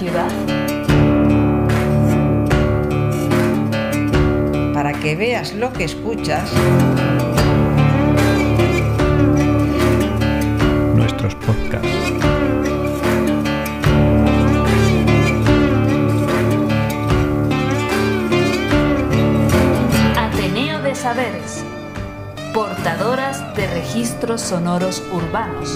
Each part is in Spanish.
ciudad? Para que veas lo que escuchas, nuestros podcasts. Ateneo de Saberes. Portadoras de registros sonoros urbanos.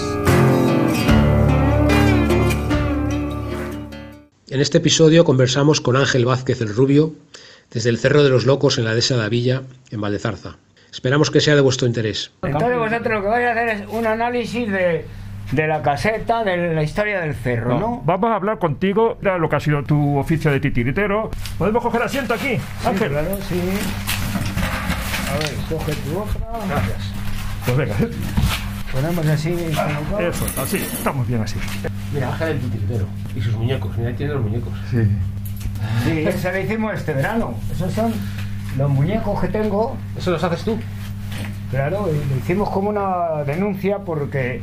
En este episodio conversamos con Ángel Vázquez el Rubio desde el Cerro de los Locos en la dehesa de Villa, en Valdezarza. Esperamos que sea de vuestro interés. Entonces vosotros lo que vais a hacer es un análisis de, de la caseta, de la historia del cerro, ¿no? Vamos a hablar contigo de lo que ha sido tu oficio de titiritero. ¿Podemos coger asiento aquí, Sí, Ángel? claro, sí. A ver, coge tu otra. Gracias. Pues venga, Ponemos así colocado. eso, así, estamos bien así. Mira, Ángel el titiritero. Y sus muñecos. Mira, ahí tiene los muñecos. Sí. Sí, ese lo hicimos este verano. Esos son los muñecos que tengo. ¿Eso los haces tú? Claro, y lo hicimos como una denuncia porque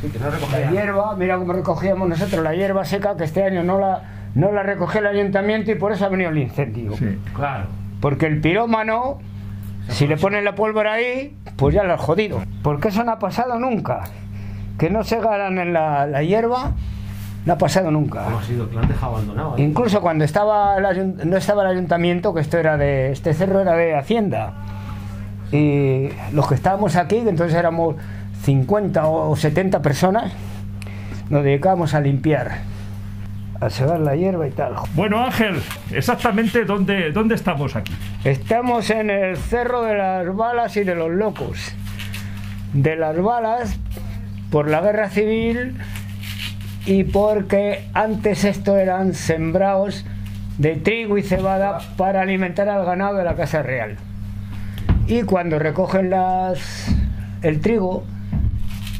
Sí, que no la hierba, mira cómo recogíamos nosotros la hierba seca, que este año no la, no la recogió el ayuntamiento y por eso ha venido el incendio. Sí. Claro. Porque el pirómano, si le ponen la pólvora ahí, pues ya lo has jodido. Porque eso no ha pasado nunca. Que no se ganan en la, la hierba, no ha pasado nunca. ¿Cómo ha sido? Que lo han dejado abandonado. ¿eh? Incluso cuando estaba el no estaba el ayuntamiento, que esto era de. Este cerro era de Hacienda. Y los que estábamos aquí, que entonces éramos 50 o 70 personas, nos dedicábamos a limpiar, a cegar la hierba y tal. Bueno, Ángel, exactamente dónde, dónde estamos aquí. Estamos en el cerro de las balas y de los locos. De las balas por la guerra civil y porque antes esto eran sembrados de trigo y cebada para alimentar al ganado de la Casa Real. Y cuando recogen las, el trigo,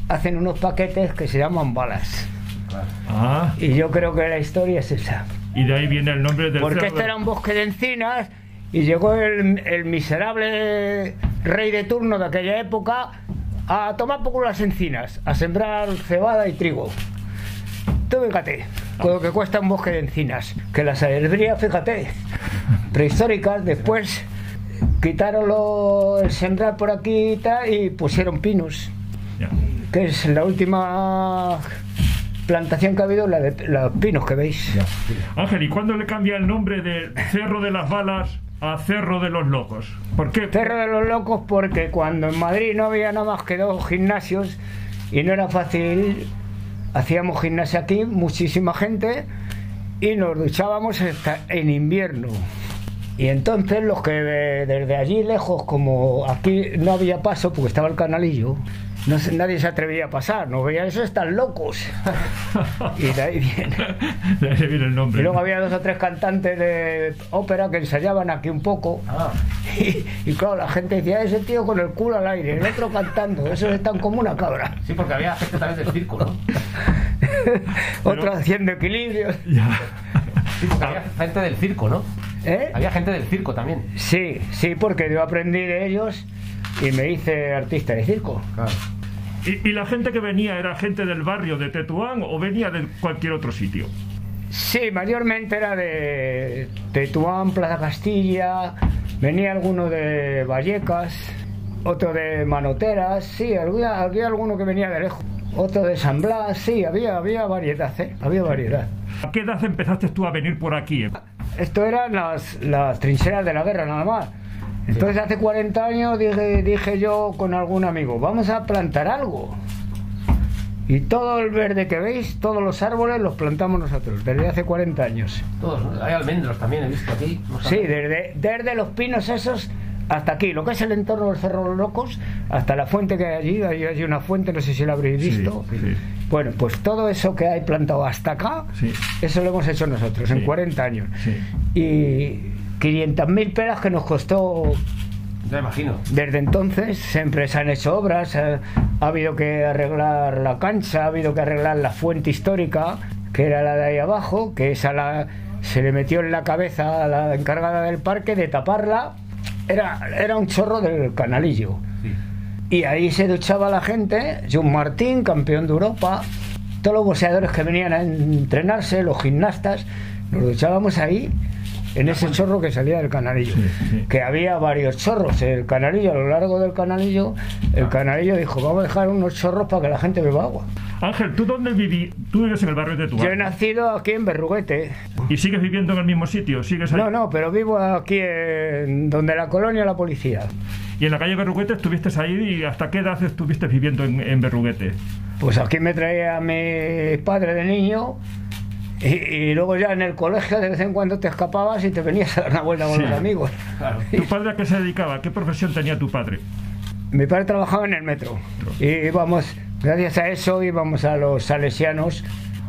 hacen unos paquetes que se llaman balas. Ah, Y yo creo que la historia es esa. y de ahí viene el nombre del Porque este era un bosque de encinas y llegó el, el miserable rey de turno de aquella época a tomar poco las encinas, a sembrar cebada y trigo. Tú fíjate, con lo que cuesta un bosque de encinas, que las herbrías, fíjate, prehistóricas, después quitaron lo- el sembrar por aquí y tal y pusieron pinos, que es la última plantación que ha habido, la de los pinos que veis. Ángel, ¿y cuándo le cambia el nombre de Cerro de las Balas a Cerro de los Locos? ¿Por qué? Cerro de los Locos porque cuando en Madrid no había nada más que dos gimnasios y no era fácil, hacíamos gimnasia aquí, muchísima gente, y nos duchábamos hasta en invierno. Y entonces los que de- desde allí lejos, como aquí no había paso porque estaba el canalillo, no se- nadie se atrevía a pasar, nos veían eso están locos. y de ahí viene. De ahí viene el nombre. Y luego había dos o tres cantantes de ópera que ensayaban aquí un poco. Ah, Y, y claro, la gente decía, ese tío con el culo al aire, el otro cantando, esos están como una cabra. sí, porque había gente también del circo, ¿no? Otro haciendo equilibrio. Ya. Sí, porque había gente del circo, ¿no? ¿Eh? Había gente del circo también. Sí, sí, porque yo aprendí de ellos y me hice artista de circo. Claro. ¿Y, y la gente que venía era gente del barrio de Tetuán o venía de cualquier otro sitio? Sí, mayormente era de Tetuán, Plaza Castilla, venía alguno de Vallecas, otro de Manoteras, sí, había, había alguno que venía de lejos, otro de San Blas, sí, había, había variedad, ¿eh? había variedad. ¿A qué edad empezaste tú a venir por aquí? eh? Esto eran las, las trincheras de la guerra nada más. Entonces hace 40 años dije, dije yo con algún amigo, vamos a plantar algo. Y todo el verde que veis, todos los árboles los plantamos nosotros, desde hace 40 años. Todos, hay almendros también, he visto aquí. Sí, desde, desde los pinos esos hasta aquí, lo que es el entorno del Cerro los Locos, hasta la fuente que hay allí, hay, hay una fuente, no sé si la habréis visto. Bueno, pues todo eso que hay plantado hasta acá, eso lo hemos hecho nosotros en 40 años. Y 500 mil que nos costó. Ya imagino. Desde entonces siempre se han hecho obras, eh, ha, habido que arreglar la cancha, ha habido que arreglar la fuente histórica, que era la de ahí abajo, que esa se le metió en la cabeza a la encargada del parque de taparla. Era, era un chorro del canalillo. Y ahí se duchaba la gente, John Martín, campeón de Europa, todos los boxeadores que venían a entrenarse, los gimnastas, nos duchábamos ahí en ese chorro que salía del canalillo. Sí, sí. Que había varios chorros. El canalillo, a lo largo del canalillo, el canalillo dijo, vamos a dejar unos chorros para que la gente beba agua. Ángel, ¿tú dónde viví? Tú vives en el barrio de tu Yo he nacido aquí en Berruguete. ¿Y sigues viviendo en el mismo sitio? ¿Sigues ahí? No, no, pero vivo aquí en donde la colonia la policía. ¿Y en la calle Berruguete estuviste ahí y hasta qué edad estuviste viviendo en, en Berruguete? Pues aquí me traía mi padre de niño y, y luego ya en el colegio de vez en cuando te escapabas y te venías a dar una vuelta con Sí. los amigos. Claro. ¿Tu padre a qué se dedicaba? ¿Qué profesión tenía tu padre? Mi padre trabajaba en el metro y íbamos, gracias a eso íbamos a los salesianos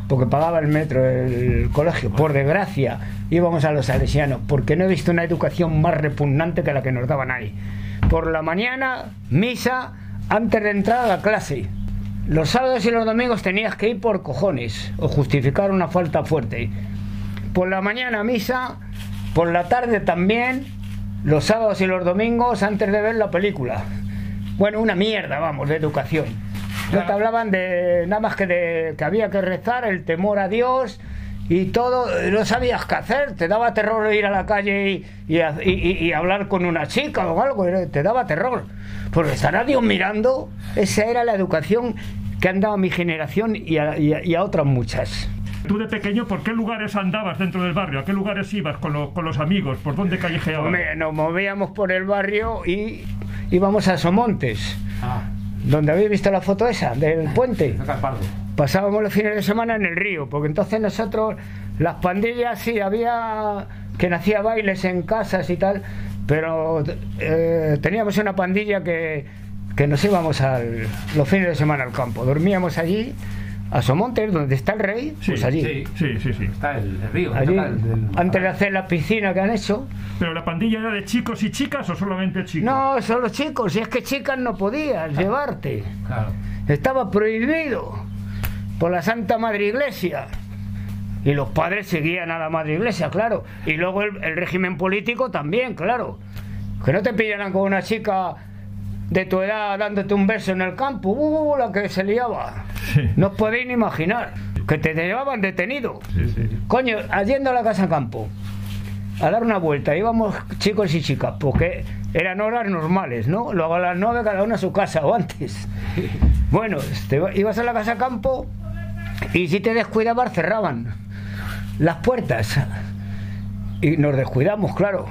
porque pagaba el metro el colegio. Por desgracia íbamos a los salesianos porque no he visto una educación más repugnante que la que nos daban ahí. Por la mañana, misa antes de entrar a la clase. Los sábados y los domingos tenías que ir por cojones o justificar una falta fuerte. Por la mañana misa, por la tarde también, los sábados y los domingos antes de ver la película. Bueno, una mierda, vamos, de educación. No te hablaban de nada más que de que había que rezar, el temor a Dios y todo, no sabías qué hacer, te daba terror ir a la calle y, y a- y- y- hablar con una chica o algo, te daba terror. Porque estará Dios mirando, esa era la educación que han dado a mi generación y a, a- a otras muchas. Tú de pequeño, ¿por qué lugares andabas dentro del barrio? ¿A qué lugares ibas con, los- con los amigos? ¿Por dónde callejeabas? Nos movíamos por el barrio y íbamos a Somontes, Ah, donde habéis visto la foto esa, del puente. Pasábamos los fines de semana en el río, porque entonces nosotros, las pandillas, sí, había quien hacía bailes en casas y tal, pero eh, teníamos una pandilla que, que nos íbamos al, los fines de semana al campo. Dormíamos allí, a Somontes, donde está el rey, Sí, pues allí. Sí. Sí, sí, sí. Está el, el río. Allí, toca el del- antes de hacer la piscina que han hecho. ¿Pero la pandilla era de chicos y chicas o solamente chicos? No, solo chicos, si es que chicas no podías llevarte. Claro. Estaba prohibido por la Santa Madre Iglesia. Y los padres seguían a la Madre Iglesia, claro. Y luego el, el régimen político también, claro. Que no te pillaran con una chica de tu edad dándote un beso en el campo. ¡Uh, la que se liaba! Sí. No os podéis ni imaginar. Que te llevaban detenido. Sí, sí. Coño, yendo a la casa campo a dar una vuelta, íbamos chicos y chicas, porque eran horas normales, ¿no? Luego a las nueve cada uno a su casa o antes. Bueno, te ibas a la casa campo y si te descuidabas cerraban las puertas. Y nos descuidamos, claro.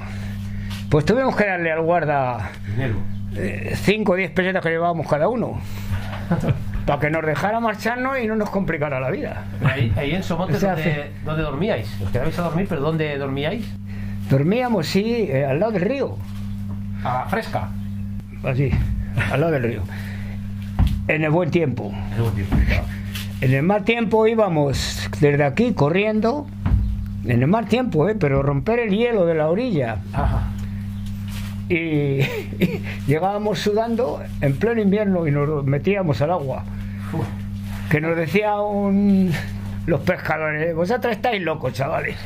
Pues tuvimos que darle al guarda Dinero. 5 o 10 pesetas que llevábamos cada uno. Para que nos dejara marcharnos y no nos complicara la vida. Ahí, ahí en Somonte, O sea, ¿dónde, hace- dónde dormíais? Os quedabais a dormir, pero ¿dónde dormíais? Dormíamos, sí, eh, al lado del río. A la fresca. Así, al lado del río. En el buen tiempo. En un tiempo, claro. En el mal tiempo íbamos desde aquí corriendo. En el mal tiempo, ¿eh? pero romper el hielo de la orilla. Ajá. Y, y llegábamos sudando en pleno invierno y nos metíamos al agua. Uf. Que nos decía un, los pescadores, vosotros estáis locos, chavales.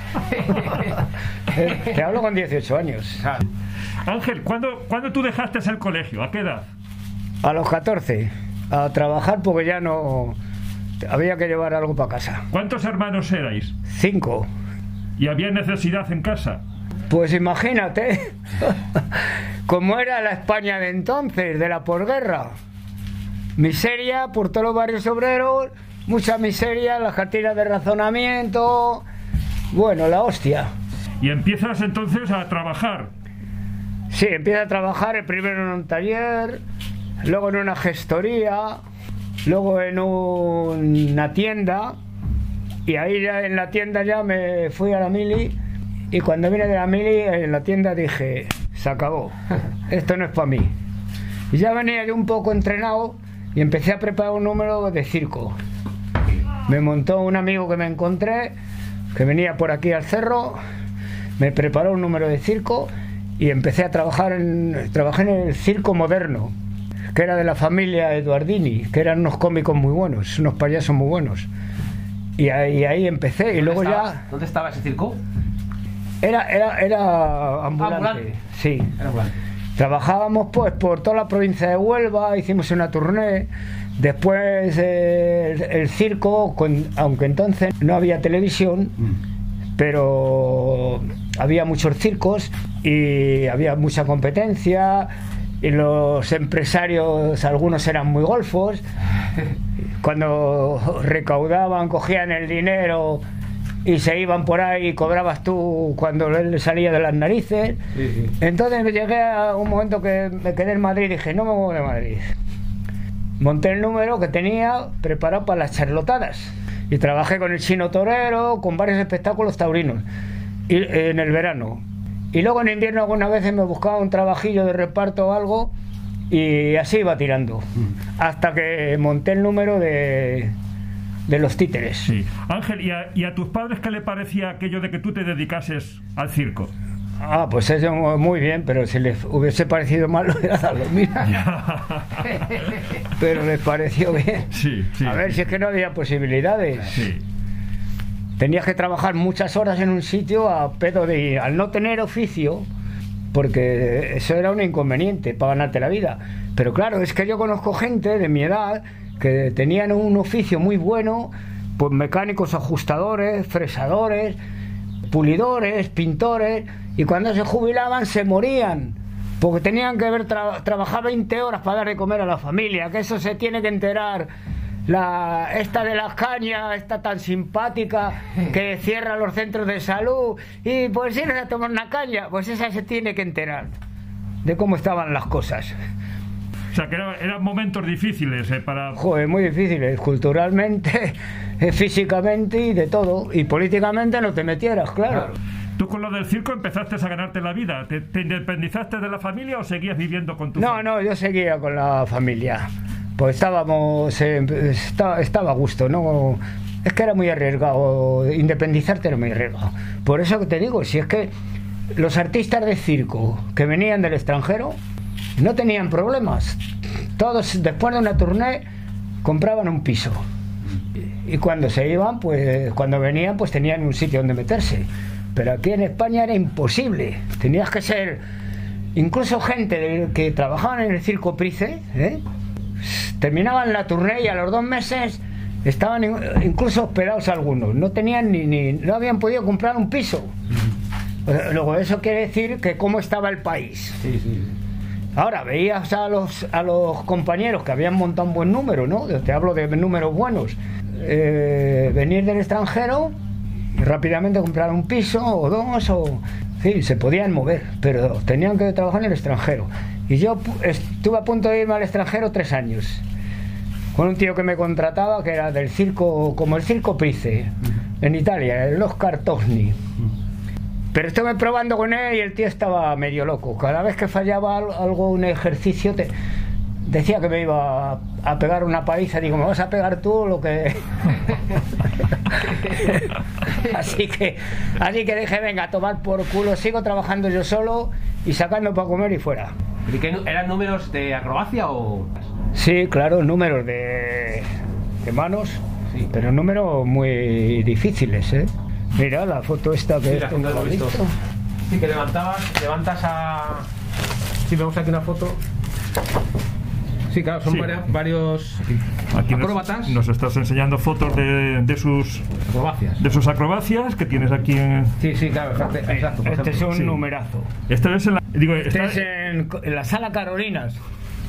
Eh, Te hablo con 18 años. Ángel, ¿cuándo, ¿cuándo tú dejaste el colegio? ¿A qué edad? A los 14, a trabajar porque ya no... Había que llevar algo para casa. ¿Cuántos hermanos erais? Cinco. ¿Y había necesidad en casa? Pues imagínate cómo era la España de entonces, de la posguerra. Miseria por todos los barrios obreros, mucha miseria, las cartillas de razonamiento. Bueno, la hostia. Y empiezas entonces a trabajar. Sí, empieza a trabajar primero en un taller, luego en una gestoría, luego en una tienda. Y ahí ya en la tienda ya me fui a la mili. Y cuando vine de la mili en la tienda dije, se acabó, esto no es para mí. Y ya venía yo un poco entrenado y empecé a preparar un número de circo. Me montó un amigo que me encontré, que venía por aquí al cerro, me preparó un número de circo y empecé a trabajar en, trabajé en el circo moderno, que era de la familia Eduardini, que eran unos cómicos muy buenos, unos payasos muy buenos. Y ahí, ahí empecé y ¿Dónde luego estaba- ya ¿Dónde estaba ese circo? era, era, era ambulante. Ambulante. Sí. Era ambulante. Trabajábamos pues por toda la provincia de Huelva, hicimos una tournée, Después eh, el, el circo, con- aunque entonces no había televisión, pero había muchos circos y había mucha competencia y los empresarios, algunos eran muy golfos, cuando recaudaban, cogían el dinero y se iban por ahí y cobrabas tú cuando él salía de las narices. Sí, sí. Entonces llegué a un momento que me quedé en Madrid y dije, no me muevo de Madrid. Monté el número que tenía preparado para las charlotadas. Y trabajé con el chino torero, con varios espectáculos taurinos y, en el verano. Y luego en invierno algunas veces me buscaba un trabajillo de reparto o algo y así iba tirando. Hasta que monté el número de, de los títeres. Sí. Ángel, ¿y a, y a tus padres qué le parecía aquello de que tú te dedicases al circo? Ah, pues eso muy bien, pero si les hubiese parecido mal, lo hubiera dado mismo. Pero les pareció bien. Sí, sí. A ver, si es que no había posibilidades. Sí. Tenías que trabajar muchas horas en un sitio a pedo de al no tener oficio, porque eso era un inconveniente para ganarte la vida. Pero claro, es que yo conozco gente de mi edad que tenían un oficio muy bueno, pues mecánicos ajustadores, fresadores, pulidores, pintores, y cuando se jubilaban se morían. Porque tenían que ver tra- trabajar 20 horas para dar de comer a la familia, que eso se tiene que enterar la esta de las cañas, esta tan simpática que cierra los centros de salud y pues ir a tomar una caña, pues esa se tiene que enterar de cómo estaban las cosas. O sea, que era- eran momentos difíciles eh, para... Joder, muy difíciles, culturalmente, eh, físicamente y de todo. Y políticamente no te metieras, claro. ¿Tú con lo del circo empezaste a ganarte la vida? ¿Te, te independizaste de la familia o seguías viviendo con tu No, familia? no, yo seguía con la familia. Pues estábamos, eh, estaba, estaba a gusto, ¿no? Es que era muy arriesgado, independizarte era muy arriesgado. Por eso que te digo, si es que los artistas de circo que venían del extranjero no tenían problemas. Todos, después de una tournée, compraban un piso. Y cuando se iban, pues cuando venían, pues tenían un sitio donde meterse. Pero aquí en España era imposible. Tenías que ser incluso gente que trabajaban en el circo Price, ¿eh? Terminaban la tournée y a los dos meses estaban in- incluso hospedados algunos. No tenían ni, ni no habían podido comprar un piso. Luego eso quiere decir que cómo estaba el país. Sí, sí. Ahora veías a los, a los compañeros que habían montado un buen número, ¿no? Te hablo de números buenos. eh, venir del extranjero rápidamente comprar un piso o dos o... Sí, se podían mover, pero tenían que trabajar en el extranjero. Y yo estuve a punto de irme al extranjero tres años. Con un tío que me contrataba que era del circo, como el circo Price, en Italia, el Oscar Tosni. Pero estuve probando con él y el tío estaba medio loco. Cada vez que fallaba al- algo, un ejercicio, te decía que me iba a, pegar una paliza. Digo, ¿me vas a pegar tú lo que.? así que así que dije, venga, a tomar por culo. Sigo trabajando yo solo y sacando para comer y fuera. ¿Y qué eran números de acrobacia o...? Sí, claro, números de, de manos, Sí. pero números muy difíciles, ¿eh? Mira la foto esta que Sí, la foto visto. Sí, que levantabas, levantas a... Sí, vemos aquí una foto. Sí, claro, son Sí. varios Aquí nos, acróbatas. nos estás enseñando fotos de, de sus acrobacias. de sus acrobacias que tienes aquí en... Sí, sí, claro, exacto. Este es un Sí. numerazo. Esta es en la... Digo, Este está- es en, en la sala Carolinas,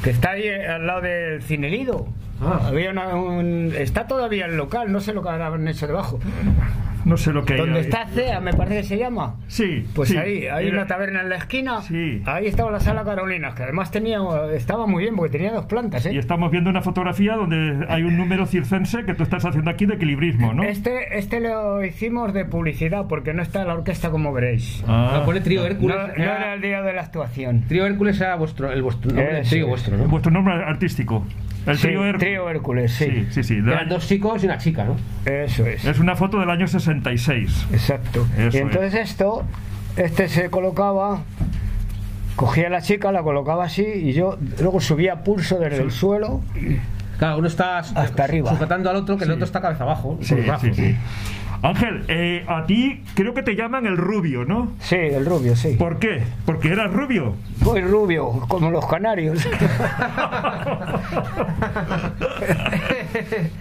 que está ahí eh, al lado del Cine Lido. Ah. Había una- un, está todavía el local, no sé lo que habrán hecho debajo. no sé lo que hay Donde ahí. está CEA, me parece que se llama. Sí, Pues sí. ahí, hay Era- una taberna en la esquina. Sí. Ahí estaba la sala Carolinas, que además tenía, estaba muy bien porque tenía dos plantas. ¿eh? Y estamos viendo una fotografía donde hay un número circense que tú estás haciendo aquí de equilibrismo, ¿no? Este, este lo hicimos de publicidad porque no está la orquesta como veréis. Ah. No, pone trío Hércules. no era el día de la actuación. Trío Hércules era vuestro, el vuestro nombre, es. vuestro, ¿no? Vuestro nombre artístico. El Sí, trío Hércules. Trío Hércules, sí. Sí, sí, sí. Eran dos chicos y una chica, ¿no? Eso es. Es una foto del año 66. Exacto. Eso y entonces esto, este se colocaba, cogía a la chica, la colocaba así y yo luego subía pulso desde el suelo Claro, uno está Hasta arriba. sujetando al otro, que el otro está cabeza abajo. Sí, Ángel, eh, a ti creo que te llaman el rubio, ¿no? Sí, el rubio, sí. ¿Por qué? Porque eras rubio. Muy rubio, como los canarios.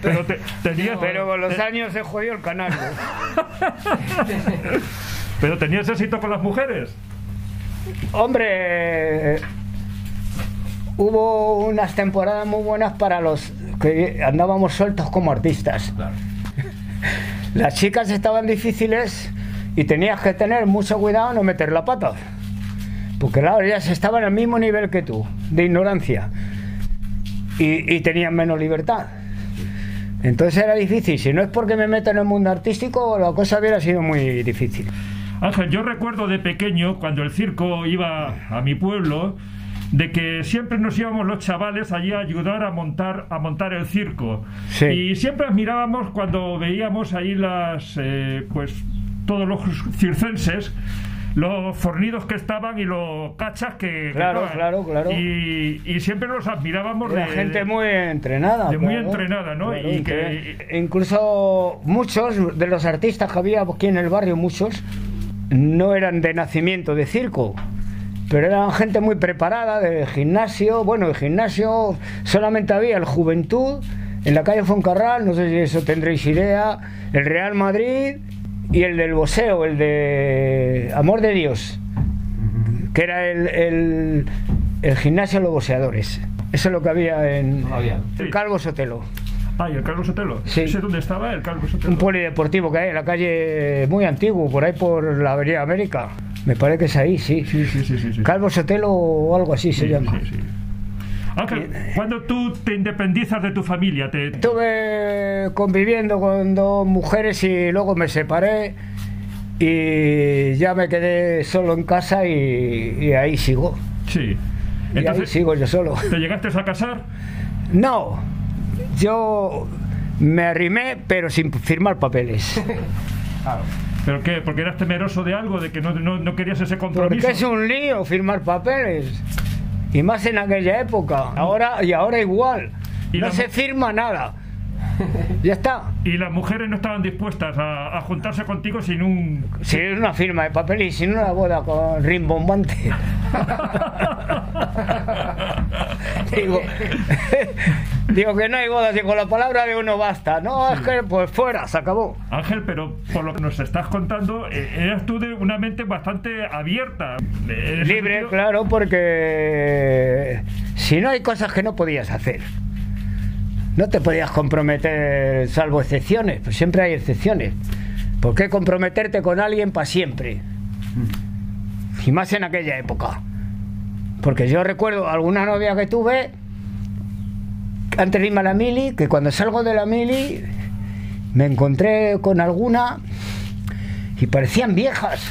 Pero te- tenías, Pero con los años se jodió el canario. pero tenías éxito con las mujeres. Hombre, hubo unas temporadas muy buenas para los que andábamos sueltos como artistas. Las chicas estaban difíciles y tenías que tener mucho cuidado no meter la pata. Porque claro, ellas estaban al mismo nivel que tú, de ignorancia. Y, y tenían menos libertad. Entonces era difícil. Si no es porque me meto en el mundo artístico, la cosa hubiera sido muy difícil. Ángel, yo recuerdo de pequeño, cuando el circo iba a mi pueblo, de que siempre nos íbamos los chavales allí a ayudar a montar, a montar el circo. Sí. Y siempre admirábamos cuando veíamos ahí las, eh, pues, todos los circenses, los fornidos que estaban y los cachas que... Claro, claro, claro. Y, y siempre los admirábamos de... gente muy entrenada. de muy entrenada, ¿no? Claro, Y que incluso muchos de los artistas que había aquí en el barrio, muchos, no eran de nacimiento de circo. Pero eran gente muy preparada de gimnasio. Bueno, de gimnasio solamente había el Juventud en la calle Foncarral, no sé si eso tendréis idea, el Real Madrid y el del boxeo, el de Amor de Dios, que era el, el, el gimnasio de los boxeadores. Eso es lo que había en el Calvo Sotelo. Ah, ¿y el Carlos Sotelo? Sí. ¿Ese dónde estaba el Carlos Sotelo? Un polideportivo que hay en la calle muy antiguo, por ahí por la Avenida América. Me parece que es ahí, sí. Sí, sí, sí, sí. Calvo Sotelo o algo así se llama. sí, sí. Ángel, cuando tú te independizas de tu familia, te, Estuve conviviendo con dos mujeres y luego me separé y ya me quedé solo en casa y, y ahí sigo. sí. Y ahí sigo yo solo. ¿te llegaste a casar? No, yo me arrimé pero sin firmar papeles. ¿Pero qué? ¿Porque eras temeroso de algo? ¿De que no, no, no querías ese compromiso? Porque es un lío firmar papeles. Y más en aquella época. Ahora y ahora igual. Y no se firma nada. Ya está. Y las mujeres no estaban dispuestas a, a juntarse contigo sin un... Si es una firma de papel y sin una boda con rimbombante. digo, digo que no hay bodas y con la palabra de uno basta. No, es que pues fuera, se acabó. Ángel, pero por lo que nos estás contando, eh, eras tú de una mente bastante abierta. Libre, sentido- claro, porque si no hay cosas que no podías hacer. No te podías comprometer, salvo excepciones, pues siempre hay excepciones. ¿Por qué comprometerte con alguien para siempre? Y más en aquella época. Porque yo recuerdo alguna novia que tuve, antes de irme a la mili, que cuando salgo de la mili me encontré con alguna y parecían viejas.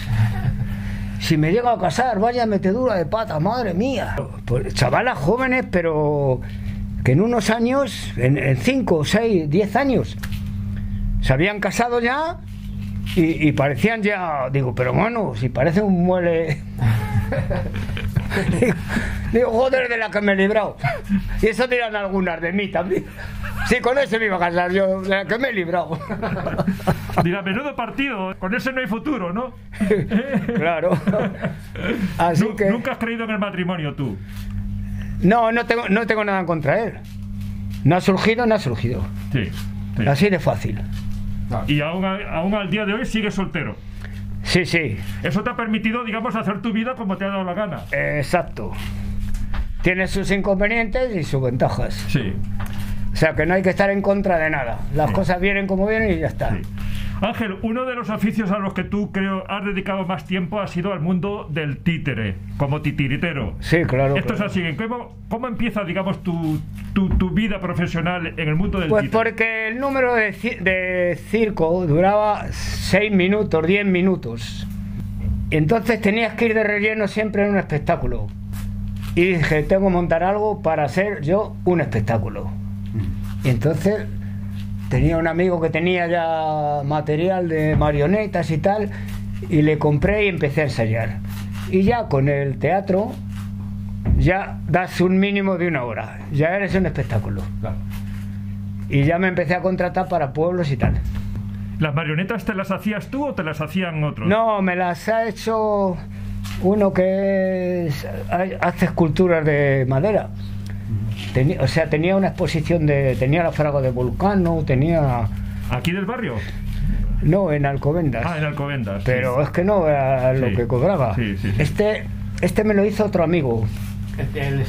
Si me llego a casar, vaya metedura de pata, madre mía. Pues, chavalas jóvenes, pero que en unos años, en 5, 6, 10 años, se habían casado ya y, y parecían ya, digo, pero bueno, si parece un muele. digo, joder, de la que me he librado. Y eso dirán algunas de mí también. Sí, con ese me iba a casar yo, de la que me he librado. Dirá, menudo partido, con ese no hay futuro, ¿no? claro. Así que. Nunca has creído en el matrimonio tú. No, no tengo, no tengo nada contra él. No ha surgido, no ha surgido. Sí. sí. Así de fácil. Y aún, aún al día de hoy sigues soltero. Sí, sí, Eso te ha permitido, digamos, hacer tu vida como te ha dado la gana. exacto. Tiene sus inconvenientes y sus ventajas. Sí. O sea que no hay que estar en contra de nada. Las Sí. cosas vienen como vienen y ya está. Sí. Ángel, uno de los oficios a los que tú creo has dedicado más tiempo ha sido al mundo del títere, como titiritero. Sí, claro. Esto es así. ¿Cómo, cómo empieza, digamos, tu, tu, tu vida profesional en el mundo del Pues títere? porque el número de, de circo duraba 6 minutos, 10 minutos. Entonces tenías que ir de relleno siempre en un espectáculo. Y dije, tengo que montar algo para hacer yo un espectáculo. Y entonces tenía un amigo que tenía ya material de marionetas y tal, y le compré y empecé a ensayar. Y ya con el teatro, ya das un mínimo de una hora, ya eres un espectáculo. Claro. y ya me empecé a contratar para pueblos y tal. ¿Las marionetas te las hacías tú o te las hacían otros? No, me las ha hecho uno que es- hace esculturas de madera. Tenía- o sea, tenía una exposición de. Tenía la fraga de Vulcano, tenía. ¿Aquí del barrio? No, en Alcobendas. Ah, en Alcobendas. sí. pero es que no era lo Sí. que cobraba. Sí, sí, sí. Este, este me lo hizo otro amigo. El, el, el,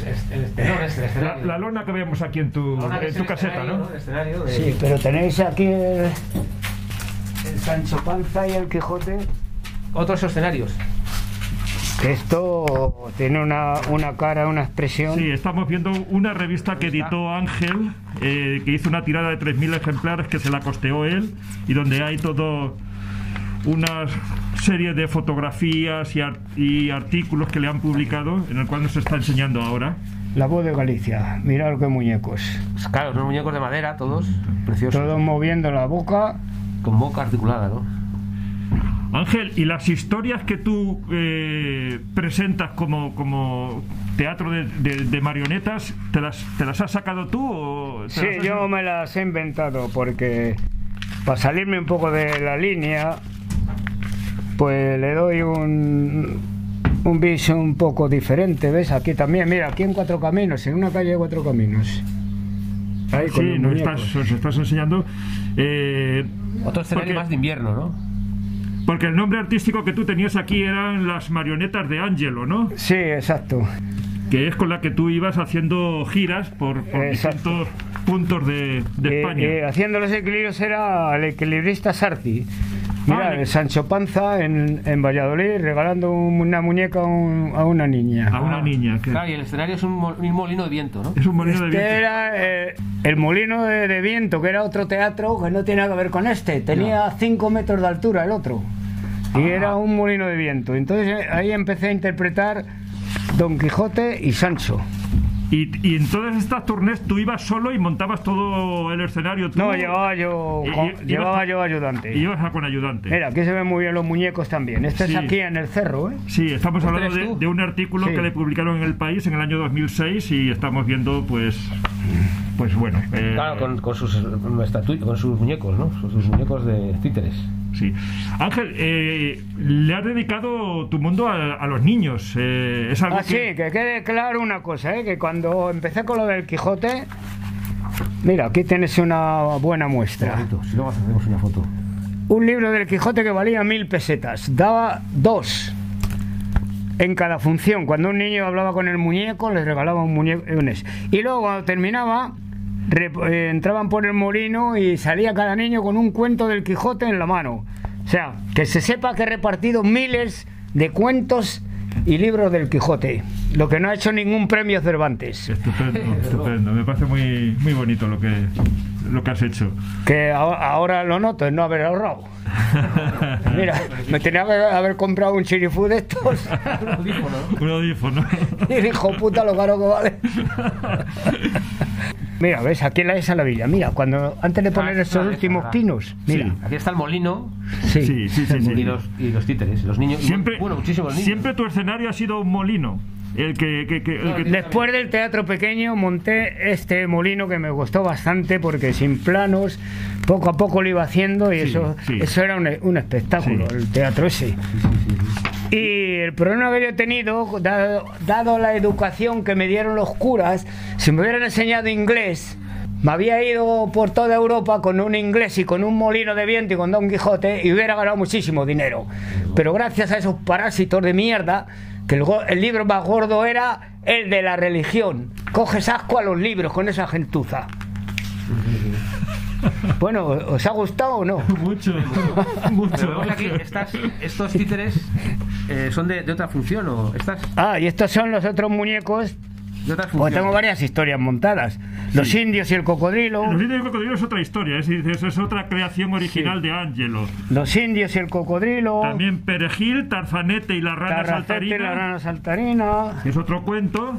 el tenor es el La, la lona que vemos aquí en tu, en tu caseta, escenario, ¿no? El escenario de... Sí, pero tenéis aquí el, el Sancho Panza y el Quijote. Otros escenarios. Esto tiene una, una cara, una expresión. Sí, estamos viendo una revista que editó Ángel, eh, que hizo una tirada de 3.000 ejemplares que se la costeó él y donde hay todo una serie de fotografías y, ar- y artículos que le han publicado, en el cual nos está enseñando ahora. La voz de Galicia. Mirad qué muñecos. Pues Claro, unos muñecos de madera, todos preciosos. Todos moviendo la boca. Con boca articulada, ¿no? Ángel, ¿y las historias que tú eh, presentas como, como teatro de, de- de marionetas, ¿te las, ¿te las has sacado tú? O Sí, yo me las he inventado porque para salirme un poco de la línea, pues le doy un, un viso un poco diferente. ¿Ves? Aquí también, mira, aquí en Cuatro Caminos, en una calle de Cuatro Caminos. Ahí Sí, nos estás, nos estás enseñando. eh, Otro escenario Porque- más de invierno, ¿no? Porque el nombre artístico que tú tenías aquí eran las marionetas de Angelo, ¿no? Sí, exacto. Que es con la que tú ibas haciendo giras por, por distintos puntos de, de Eh, España. eh, haciendo los equilibrios era el equilibrista Sarti. Mira, Ah, Sancho Panza en, en Valladolid regalando un- una muñeca a, un- a una niña. a una niña. Que Claro, y el escenario es un, mo- un molino de viento, ¿no? es un molino de Este viento. era eh, el Molino de, de Viento, que era otro teatro que no tiene nada que ver con este. Tenía 5 metros de altura el otro. Y era un molino de viento. Entonces eh, ahí empecé a interpretar Don Quijote y Sancho. Y, y en todas estas tournés tú ibas solo y montabas todo el escenario. tú, No, llevaba yo, con- y- llevaba yo ayudante. Y ibas a con ayudante. Mira, aquí se ven muy bien los muñecos también. Este Sí. es aquí en el cerro, ¿eh? Sí, estamos ¿Este hablando de, un artículo Sí. que le publicaron en El País en el año 2006 y estamos viendo, pues, pues bueno. eh, Claro, con, con sus estatu- con sus muñecos, ¿no? Sus, sus muñecos de títeres. Sí. Ángel, eh, le has dedicado tu mundo a, a los niños. eh, es algo Ah, sí, que... que quede claro una cosa, ¿eh? que cuando empecé con lo del Quijote, mira, aquí tienes una buena muestra. Bonito, Si luego hacemos una foto. Un libro del Quijote que valía mil pesetas, daba dos en cada función. Cuando un niño hablaba con el muñeco, les regalaba un muñeco. un es. Y luego cuando terminaba, entraban por el molino y salía cada niño con un cuento del Quijote en la mano. O sea, que se sepa que he repartido miles de cuentos y libros del Quijote, lo que no ha hecho ningún premio Cervantes. Estupendo, estupendo. Me parece muy, muy bonito lo que, lo que has hecho. Que ahora lo noto, es no haber ahorrado. Mira, me tenía que haber comprado un chirifú de estos. Un audífono. Y hijo puta lo caro que vale. Mira, ves, aquí en la esa la villa. Mira, cuando antes de poner Ah, estos esa, últimos pinos, mira. Aquí está el molino Sí, Sí, sí, sí. sí. y, los, y los títeres, los niños. Siempre, bueno, muchísimos niños. siempre tu escenario ha sido un molino. El que, que- que- el que- Después del teatro pequeño monté este molino que me gustó bastante porque sin planos, poco a poco lo iba haciendo y Sí, eso, sí. eso era un, un espectáculo, Sí. el teatro ese. Y el problema que yo he tenido, dado, dado la educación que me dieron los curas, si me hubieran enseñado inglés, me había ido por toda Europa con un inglés y con un molino de viento y con Don Quijote y hubiera ganado muchísimo dinero. Pero gracias a esos parásitos de mierda, que el, libro más gordo era el de la religión. Coges asco a los libros con esa gentuza. Bueno, ¿os ha gustado o no? Mucho, mucho. Aquí, estas, estos títeres eh, son de, de otra función o estas Ah, y estos son los otros muñecos Pues funciones. tengo varias historias montadas. Los indios y el cocodrilo. Los indios del cocodrilo es otra historia, es, es otra creación original de Ángelo. Los indios y el cocodrilo. También Perejil, Tarzanete y la rana Tarracete y saltarina. la rana saltarina. Es otro cuento.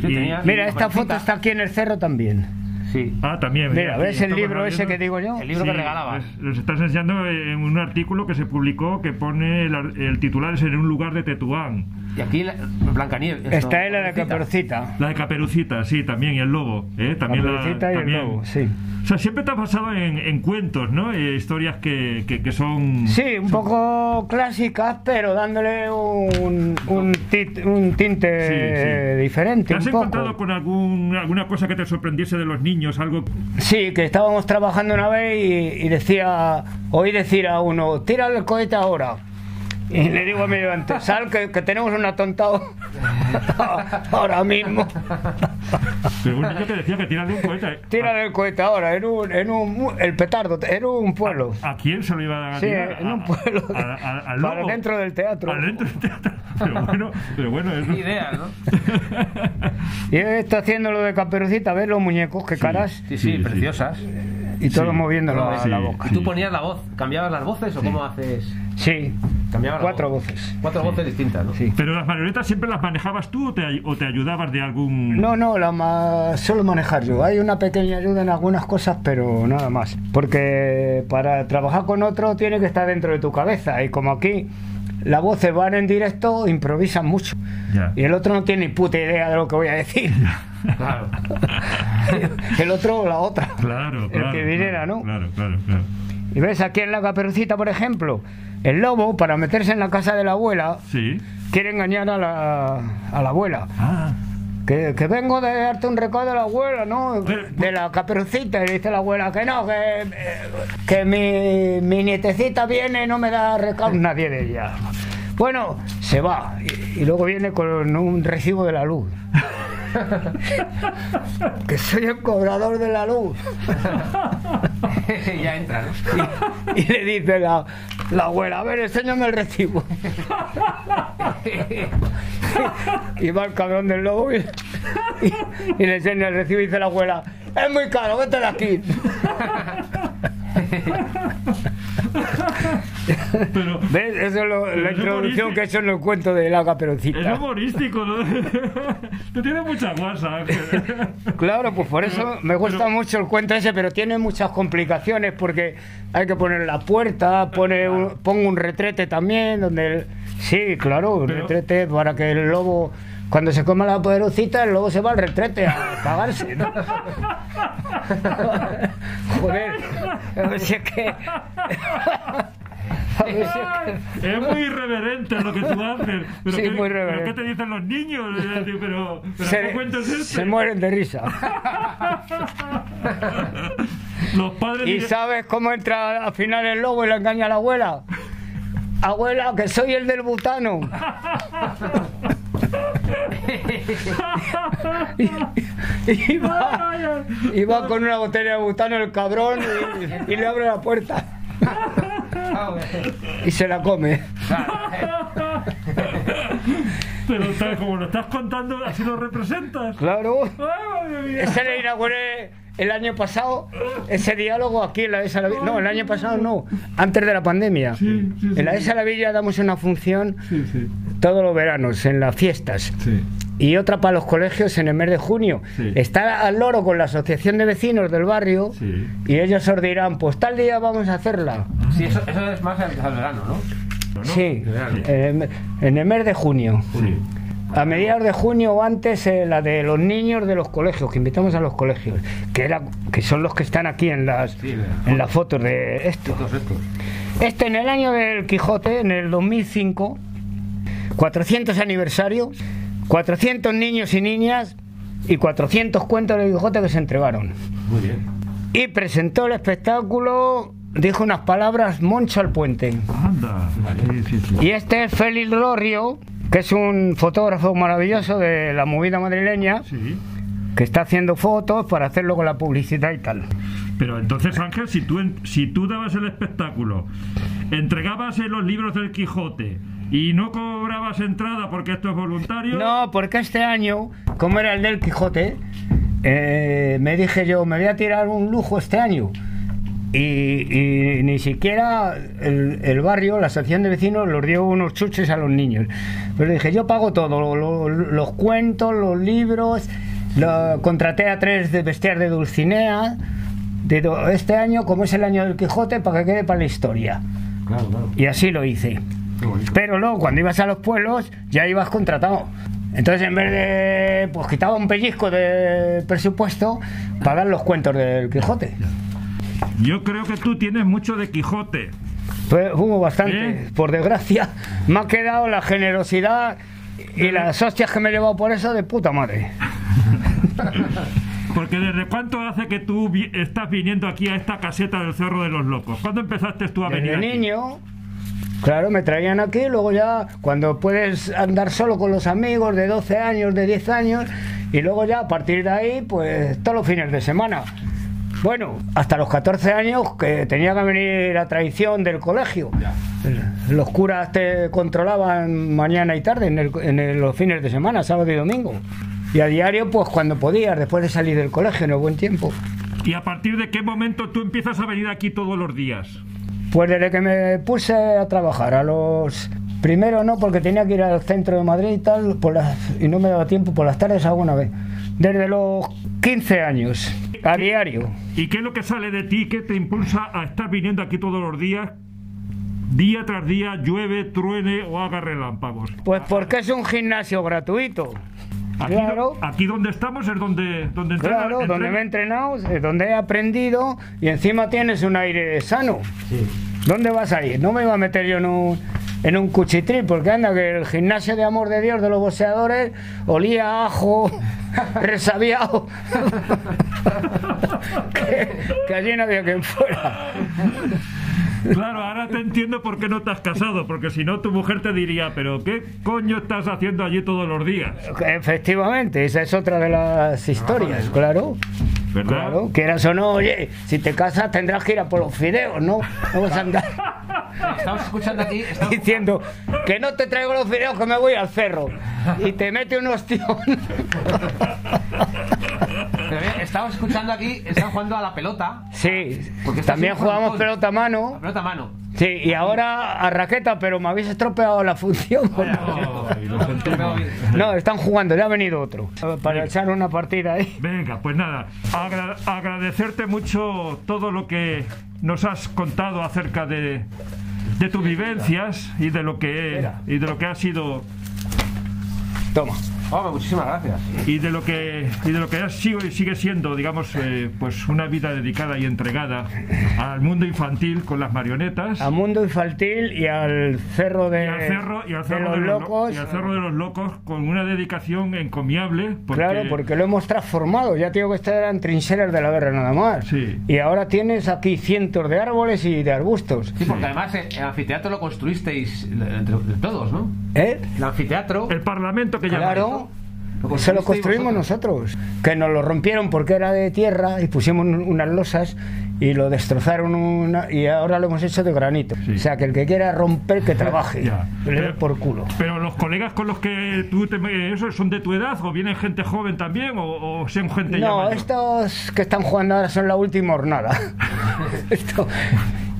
Sí, Y- Mira, y esta foto está aquí en el cerro también. Sí. Ah, también. Mira, ¿ves el libro ese que digo yo? El libro Sí, que regalaba. les- Les estás enseñando en un artículo que se publicó que pone el, el titular es en un lugar de Tetuán. Y aquí la- Blancanieves. Está ahí la de Caperucita. La de Caperucita, sí, también, y el lobo. ¿eh? También la- Caperucita y el también- lobo, sí. O sea, siempre te has basado en, en cuentos, ¿no? Eh, historias que, que, que son... Sí, un poco clásicas, pero dándole un, un, tit- un tinte Sí, sí. diferente. ¿Te has un poco. encontrado con algún, alguna cosa que te sorprendiese de los niños? Algo... Sí, que estábamos trabajando una vez y, y decía, oí decir a uno, tírale el cohete ahora. Y le digo a mi ayudante, sal que, que tenemos un atontado ahora mismo. Pero un niño que decía que tírale un cohete. Tírale el cohete ahora, en un, en un, el petardo, en un pueblo. ¿A quién se lo iba a Sí, tirar? en un A- pueblo. a- a- al Para dentro del teatro. Al dentro del teatro. Pero bueno, pero bueno eso. Qué ideas, ¿no? Y él está haciendo lo de caperucita, ver los muñecos, qué caras, Sí, sí, Sí, sí. preciosas. y todos Sí. moviéndolo a Sí. la boca. ¿Y tú ponías la voz? ¿Cambiabas las voces o cómo haces? Sí, Cuatro voz. voces. Cuatro voces distintas, ¿no? Sí. Pero las marionetas siempre las manejabas tú o te, o te ayudabas de algún... No, no, la ma- suelo manejar yo. Hay una pequeña ayuda en algunas cosas, pero nada más. Porque para trabajar con otro tiene que estar dentro de tu cabeza. Y como aquí las voces van en directo, improvisan mucho. Ya. Y el otro no tiene ni puta idea de lo que voy a decir. Claro. el otro la otra. Claro, El claro. que viniera, claro, ¿no? Claro, claro, claro. Y ves aquí en la caperucita, por ejemplo, el lobo, para meterse en la casa de la abuela, Sí. quiere engañar a la, a la abuela. Ah, Que, que vengo de darte un recado de la abuela, ¿no? De la caperucita. Y dice la abuela que no, que, eh, que mi, mi nietecita viene y no me da recado nadie de ella. Bueno, se va. Y, y luego viene con un recibo de la luz. que soy el cobrador de la luz. ya entra, ¿no? Y, y le dice la, la abuela, a ver, enséñame el recibo. y va el cabrón del lobo y, y- y le enseña el recibo y dice la abuela, es muy caro, vete de aquí. pero... ¿Ves? Eso es lo- la es introducción que he hecho en el cuento de la Es caperucita. humorístico, ¿no? Tú tienes mucha guasa. Claro, pues por eso me gusta pero- mucho el cuento ese, pero tiene muchas complicaciones porque hay que poner la puerta, pone un- pongo un retrete también, donde el- sí, claro, un Pero- retrete para que el lobo cuando se coma la poderosita, el lobo se va al retrete a cagarse, ¿no? Joder, si es que es muy irreverente lo que tú haces. Pero Sí, ¿qué, muy pero irreverente. ¿qué te dicen los niños? Pero, pero se, ¿qué cuento es este? se mueren de risa. Los padres ¿Y sabes cómo entra al final el lobo y le engaña a la abuela? Abuela, que soy el del butano. y, y va, y va con una botella de butano el cabrón y, y le abre la puerta y se la come. Pero tal como lo estás contando, así lo representas. Claro. Ese le inauguré el año pasado, ese diálogo aquí en la de Salavilla. No, el año pasado no, antes de la pandemia. Sí, sí, sí. En la de Salavilla damos una función todos los veranos, en las fiestas. Y otra para los colegios en el mes de junio. Sí. Está al loro con la asociación de vecinos del barrio Sí. y ellos os dirán, pues tal día vamos a hacerla. Sí, eso, eso es más al, al verano, ¿no? ¿no? Sí, Verano. en el- en el mes de junio. Sí. A mediados de junio o antes eh, la de los niños de los colegios, que invitamos a los colegios, que era que son los que están aquí en las Sí, en las fotos de esto. Todos estos. Este en el año del Quijote, en el 2005, 400 aniversario, 400 niños y niñas y 400 cuentos del Quijote que se entregaron. Muy bien. Y presentó el espectáculo, dijo unas palabras, Moncho al puente. Anda. Sí, sí, sí. Y este es Félix Lorio, que es un fotógrafo maravilloso de la movida madrileña, Sí. Que está haciendo fotos para hacerlo con la publicidad y tal. Pero entonces, Ángel, si tú, si tú dabas el espectáculo, entregabas los libros del Quijote y no cobrabas entrada porque esto es voluntario. No, porque este año, como era el del Quijote, eh, me dije yo, me voy a tirar un lujo este año. Y, y ni siquiera el, el barrio, la asociación de vecinos, los dio unos chuches a los niños. Pero dije, yo pago todo, lo- lo- los cuentos, los libros, lo- contraté a tres de bestias de Dulcinea. Digo, este año, como es el año del Quijote, para que quede para la historia. Claro, claro. Y así lo hice. Pero luego, cuando ibas a los pueblos, ya ibas contratado. Entonces, en vez de. Pues quitaba un pellizco de presupuesto para dar los cuentos del Quijote. Yo creo que tú tienes mucho de Quijote. Pues hubo bastante. ¿Eh? Por desgracia, me ha quedado la generosidad y las hostias que me he llevado por eso de puta madre. Porque desde cuánto hace que tú vi- estás viniendo aquí a esta caseta del Cerro de los Locos? ¿Cuándo empezaste tú a venir aquí? niño, claro, me traían aquí, luego ya cuando puedes andar solo con los amigos de 12 años, de 10 años, y luego ya a partir de ahí, pues todos los fines de semana. Bueno, hasta los 14 años que tenía que venir a traición del colegio. Los curas te controlaban mañana y tarde en, el- en el- los fines de semana, sábado y domingo. Y a diario, pues cuando podías, después de salir del colegio el buen tiempo. ¿Y a partir de qué momento tú empiezas a venir aquí todos los días? Pues desde que me puse a trabajar, a los... Primero no, porque tenía que ir al centro de Madrid y tal, por las... y no me daba tiempo, por las tardes alguna vez. Desde los 15 años, a diario. ¿Y qué es lo que sale de ti? ¿Qué te impulsa a estar viniendo aquí todos los días? Día tras día, llueve, truene o haga relámpagos. Pues porque es un gimnasio gratuito. Aquí, Claro. aquí donde estamos es donde, donde entrena- Claro, donde me he entrenado, es donde he aprendido y encima tienes un aire sano. ¿Dónde vas a ir? No me iba a meter yo en un, en un cuchitril, porque anda que el gimnasio de amor de Dios de los boxeadores olía a ajo, resabiado. que, que allí no había quien fuera. Claro, ahora te entiendo por qué no te has casado, porque si no tu mujer te diría, pero ¿qué coño estás haciendo allí todos los días? Efectivamente, esa es otra de las historias, claro. ¿Verdad? Claro, quieras o no, oye, si te casas tendrás que ir a por los fideos, ¿no? Vas a andar Estamos escuchando aquí. Estamos, diciendo que no te traigo los fideos que me voy al cerro. Y te mete un ostión. pero bien, estamos escuchando aquí. Están jugando a la pelota. Sí, Porque también jugamos pelota a mano. pelota a mano. Sí, y ahora a raqueta, pero me habéis estropeado la función. Lo sentimos. No, están jugando, ya ha venido otro. Para echar una partida ahí. Venga, pues nada, agra- agradecerte mucho todo lo que nos has contado acerca de, de tus vivencias y de lo que y de lo que ha sido Toma. Hombre, muchísimas gracias. y de lo que y de lo que ha sido y sigue siendo digamos eh, pues una vida dedicada y entregada al mundo infantil con las marionetas A Mundo Infantil y al cerro de, y al cerro y al de cerro los de los lo- locos. y al cerro de los locos con una dedicación encomiable porque, Claro, porque lo hemos transformado. Ya tengo que estar eran trincheras de la guerra nada más. Sí. Y ahora tienes aquí cientos de árboles y de arbustos. Sí, porque además eh, el anfiteatro lo construisteis eh, entre entre todos, ¿no? ¿Eh? El anfiteatro. el parlamento que Claro. Lo Se lo construimos vosotros. nosotros. Que nos lo rompieron porque era de tierra y pusimos un- unas losas y lo destrozaron una, y ahora lo hemos hecho de granito. Sí. O sea, que el que quiera romper, que trabaje. Ya. Le Pero- por culo. Pero los colegas con los que tú te esos son de tu edad o vienen gente joven también o, o son gente ya No, estos que están jugando ahora son la última hornada. Esto-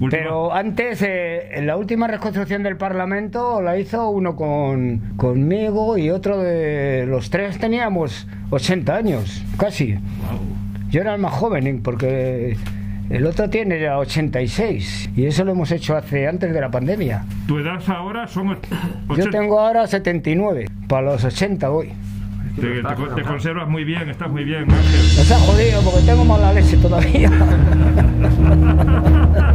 Última. Pero antes, eh, la última reconstrucción del Parlamento la hizo uno con, conmigo y otro de los tres teníamos 80 años, casi. Yo era el más joven, ¿eh? porque el otro tiene ya 86 y eso lo hemos hecho hace antes de la pandemia. Tu edad ahora son och- Yo 80. tengo ahora 79, para los 80 voy. Te, te te conservas muy bien, estás muy bien, Ángel. Nos ha jodido porque tengo mala leche todavía.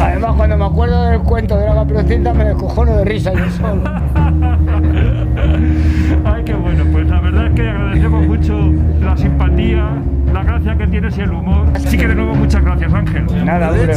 Además, cuando me acuerdo del cuento de la caperucita me descojono de risa yo solo. Ay, qué bueno. Pues la verdad es que agradecemos mucho la simpatía, la gracia que tienes y el humor. Así que de nuevo muchas gracias, Ángel. Nada, hombre.